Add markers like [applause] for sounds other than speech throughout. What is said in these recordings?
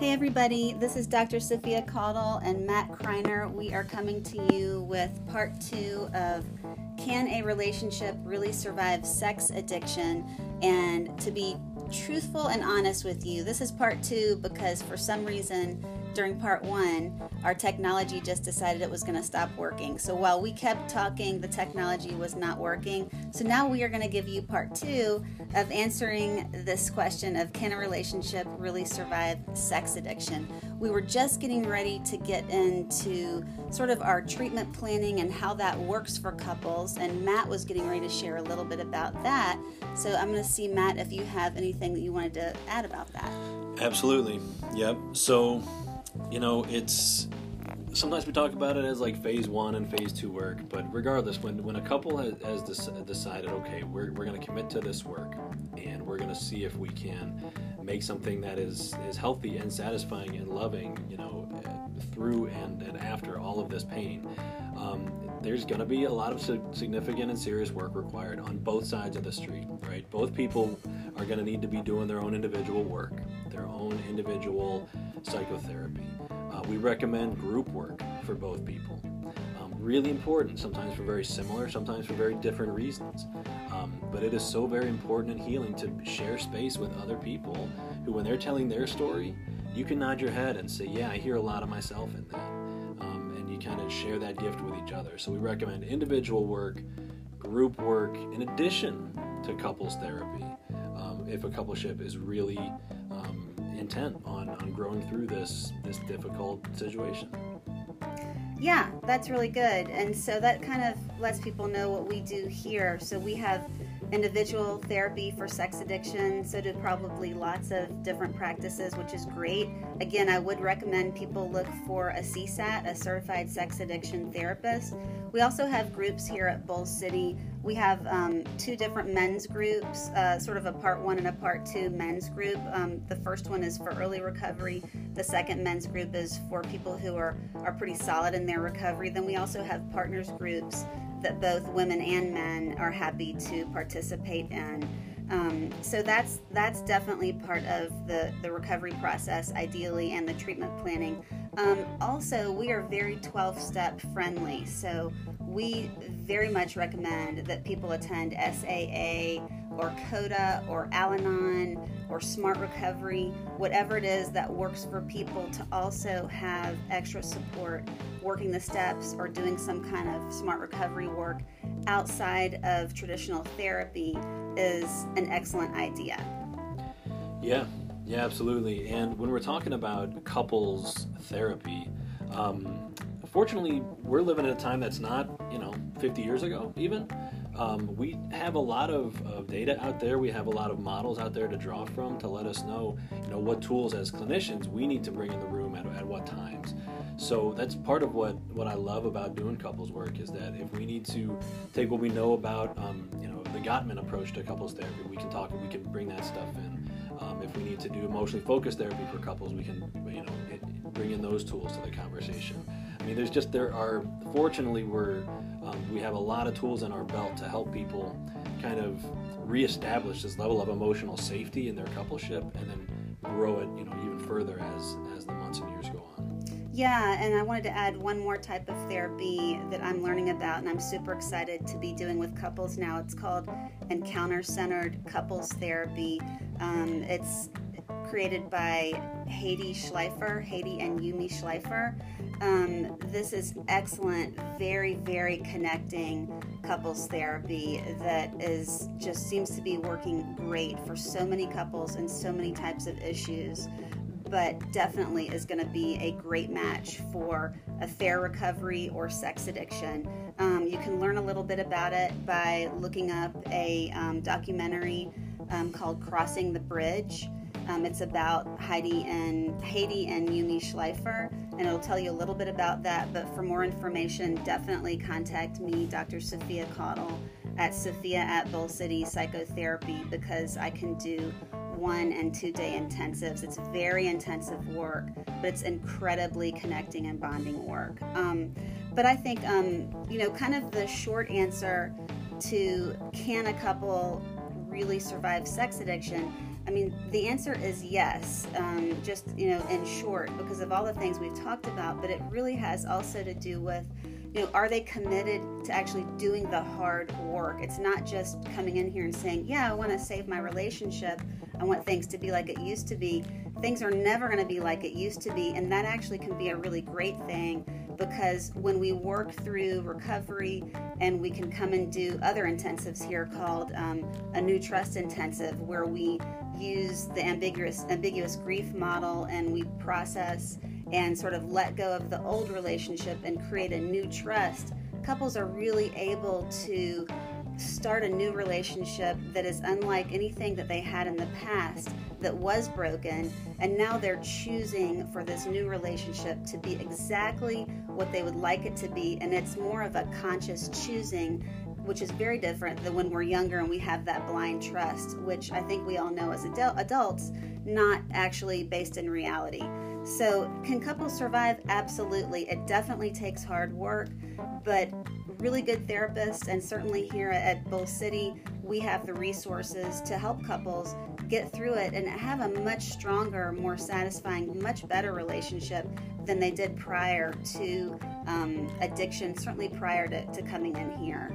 Hey everybody, this is Dr. Sophia Caudle and Matt Kreiner. We are coming to you with part two of Can a Relationship Really Survive Sex Addiction? And to be truthful and honest with you, this is part two because for some reason during part one, our technology just decided it was going to stop working. So while we kept talking, the technology was not working. So now we are going to give you part two of answering this question of can a relationship really survive sex addiction? We were just getting ready to get into sort of our treatment planning and how that works for couples, and Matt was getting ready to share a little bit about that. So I'm going to see, Matt, if you have anything that you wanted to add about that. Absolutely. Yep. So you know, it's sometimes we talk about it as like phase one and phase two work, but regardless, when, when a couple has, has decided, okay, we're, we're going to commit to this work and we're going to see if we can make something that is, is healthy and satisfying and loving, you know, through and, and after all of this pain, um, there's going to be a lot of significant and serious work required on both sides of the street, right? Both people are going to need to be doing their own individual work, their own individual psychotherapy. Uh, we recommend group work for both people. Um, really important, sometimes for very similar, sometimes for very different reasons. Um, but it is so very important and healing to share space with other people who, when they're telling their story, you can nod your head and say, Yeah, I hear a lot of myself in that. Um, and you kind of share that gift with each other. So we recommend individual work, group work, in addition to couples therapy. Um, if a coupleship is really intent on, on growing through this this difficult situation. Yeah, that's really good. And so that kind of lets people know what we do here. So we have individual therapy for sex addiction, so do probably lots of different practices, which is great. Again, I would recommend people look for a CSAT, a certified sex addiction therapist. We also have groups here at Bull City. We have um, two different men's groups, uh, sort of a part one and a part two men's group. Um, the first one is for early recovery. The second men's group is for people who are, are pretty solid in their recovery. Then we also have partners groups that both women and men are happy to participate in. Um, so that's that's definitely part of the the recovery process, ideally, and the treatment planning. Um, also, we are very 12 step friendly, so we very much recommend that people attend SAA or CODA or Al Anon or Smart Recovery, whatever it is that works for people to also have extra support working the steps or doing some kind of smart recovery work outside of traditional therapy is an excellent idea. Yeah, yeah, absolutely. And when we're talking about couples therapy, um, fortunately, we're living in a time that's not, you know, 50 years ago even. Um, we have a lot of, of, data out there. We have a lot of models out there to draw from to let us know, you know, what tools as clinicians we need to bring in the room at, at what times. So that's part of what, what I love about doing couples work is that if we need to take what we know about, um, you know, the Gottman approach to couples therapy, we can talk we can bring that stuff in. Um, if we need to do emotionally focused therapy for couples, we can, you know, bring in those tools to the conversation. I mean, there's just there are fortunately we're um, we have a lot of tools in our belt to help people kind of reestablish this level of emotional safety in their coupleship and then grow it, you know, even further as as the months and years go. Yeah, and I wanted to add one more type of therapy that I'm learning about, and I'm super excited to be doing with couples now. It's called Encounter Centered Couples Therapy. Um, it's created by Heidi Schleifer, Heidi and Yumi Schleifer. Um, this is excellent, very, very connecting couples therapy that is just seems to be working great for so many couples and so many types of issues but definitely is going to be a great match for affair recovery or sex addiction. Um, you can learn a little bit about it by looking up a um, documentary um, called Crossing the Bridge. Um, it's about Heidi and Heidi and Yumi Schleifer, and it'll tell you a little bit about that. But for more information, definitely contact me, Dr. Sophia Caudle, at Sophia at Bull City Psychotherapy, because I can do one and two day intensives. It's very intensive work, but it's incredibly connecting and bonding work. Um, but I think, um, you know, kind of the short answer to can a couple really survive sex addiction? I mean, the answer is yes, um, just, you know, in short, because of all the things we've talked about, but it really has also to do with, you know, are they committed to actually doing the hard work? It's not just coming in here and saying, yeah, I want to save my relationship. I want things to be like it used to be. Things are never going to be like it used to be, and that actually can be a really great thing because when we work through recovery and we can come and do other intensives here called um, a new trust intensive where we use the ambiguous ambiguous grief model and we process and sort of let go of the old relationship and create a new trust couples are really able to start a new relationship that is unlike anything that they had in the past that was broken. And now they're choosing for this new relationship to be exactly what they would like it to be. And it's more of a conscious choosing which is very different than when we're younger and we have that blind trust which i think we all know as adults not actually based in reality. So can couples survive? Absolutely. It definitely takes hard work but really good therapists, and certainly here at Bull City, we have the resources to help couples get through it and have a much stronger, more satisfying, much better relationship than they did prior to um, addiction, certainly prior to, to coming in here.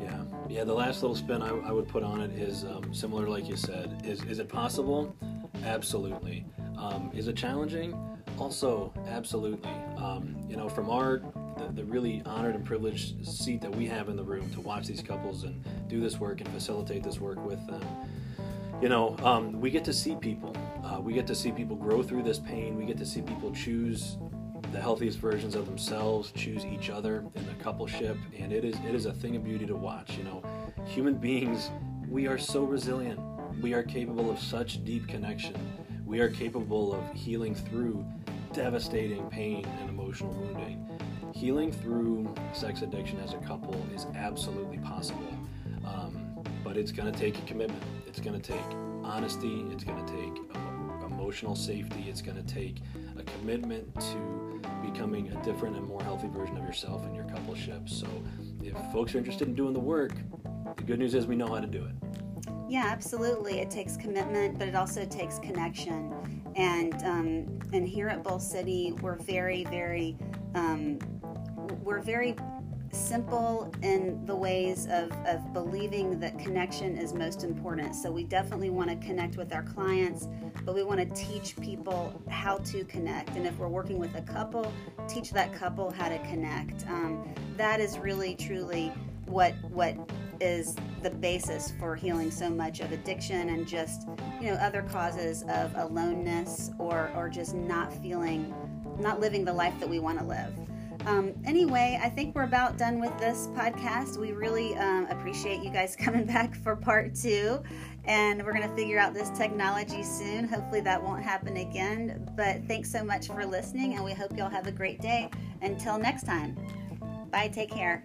Yeah, yeah. The last little spin I, I would put on it is um, similar, like you said. Is is it possible? Absolutely. Um, is it challenging? Also, absolutely. Um, you know, from our the, the really honored and privileged seat that we have in the room to watch these couples and do this work and facilitate this work with them. You know, um, we get to see people. Uh, we get to see people grow through this pain. We get to see people choose the healthiest versions of themselves, choose each other in the coupleship, and it is it is a thing of beauty to watch. You know, human beings, we are so resilient. We are capable of such deep connection. We are capable of healing through devastating pain and emotional wounding healing through sex addiction as a couple is absolutely possible. Um, but it's going to take a commitment. It's going to take honesty. It's going to take emotional safety. It's going to take a commitment to becoming a different and more healthy version of yourself in your coupleship. So, if folks are interested in doing the work, the good news is we know how to do it. Yeah, absolutely. It takes commitment, but it also takes connection. And um, and here at Bull City, we're very, very um, we're very simple in the ways of, of believing that connection is most important. So we definitely want to connect with our clients, but we want to teach people how to connect. And if we're working with a couple, teach that couple how to connect. Um, that is really, truly what what is the basis for healing so much of addiction and just you know other causes of aloneness or or just not feeling not living the life that we want to live um, anyway, I think we're about done with this podcast. We really um, appreciate you guys [laughs] coming back for part two. And we're going to figure out this technology soon. Hopefully, that won't happen again. But thanks so much for listening, and we hope y'all have a great day. Until next time, bye. Take care.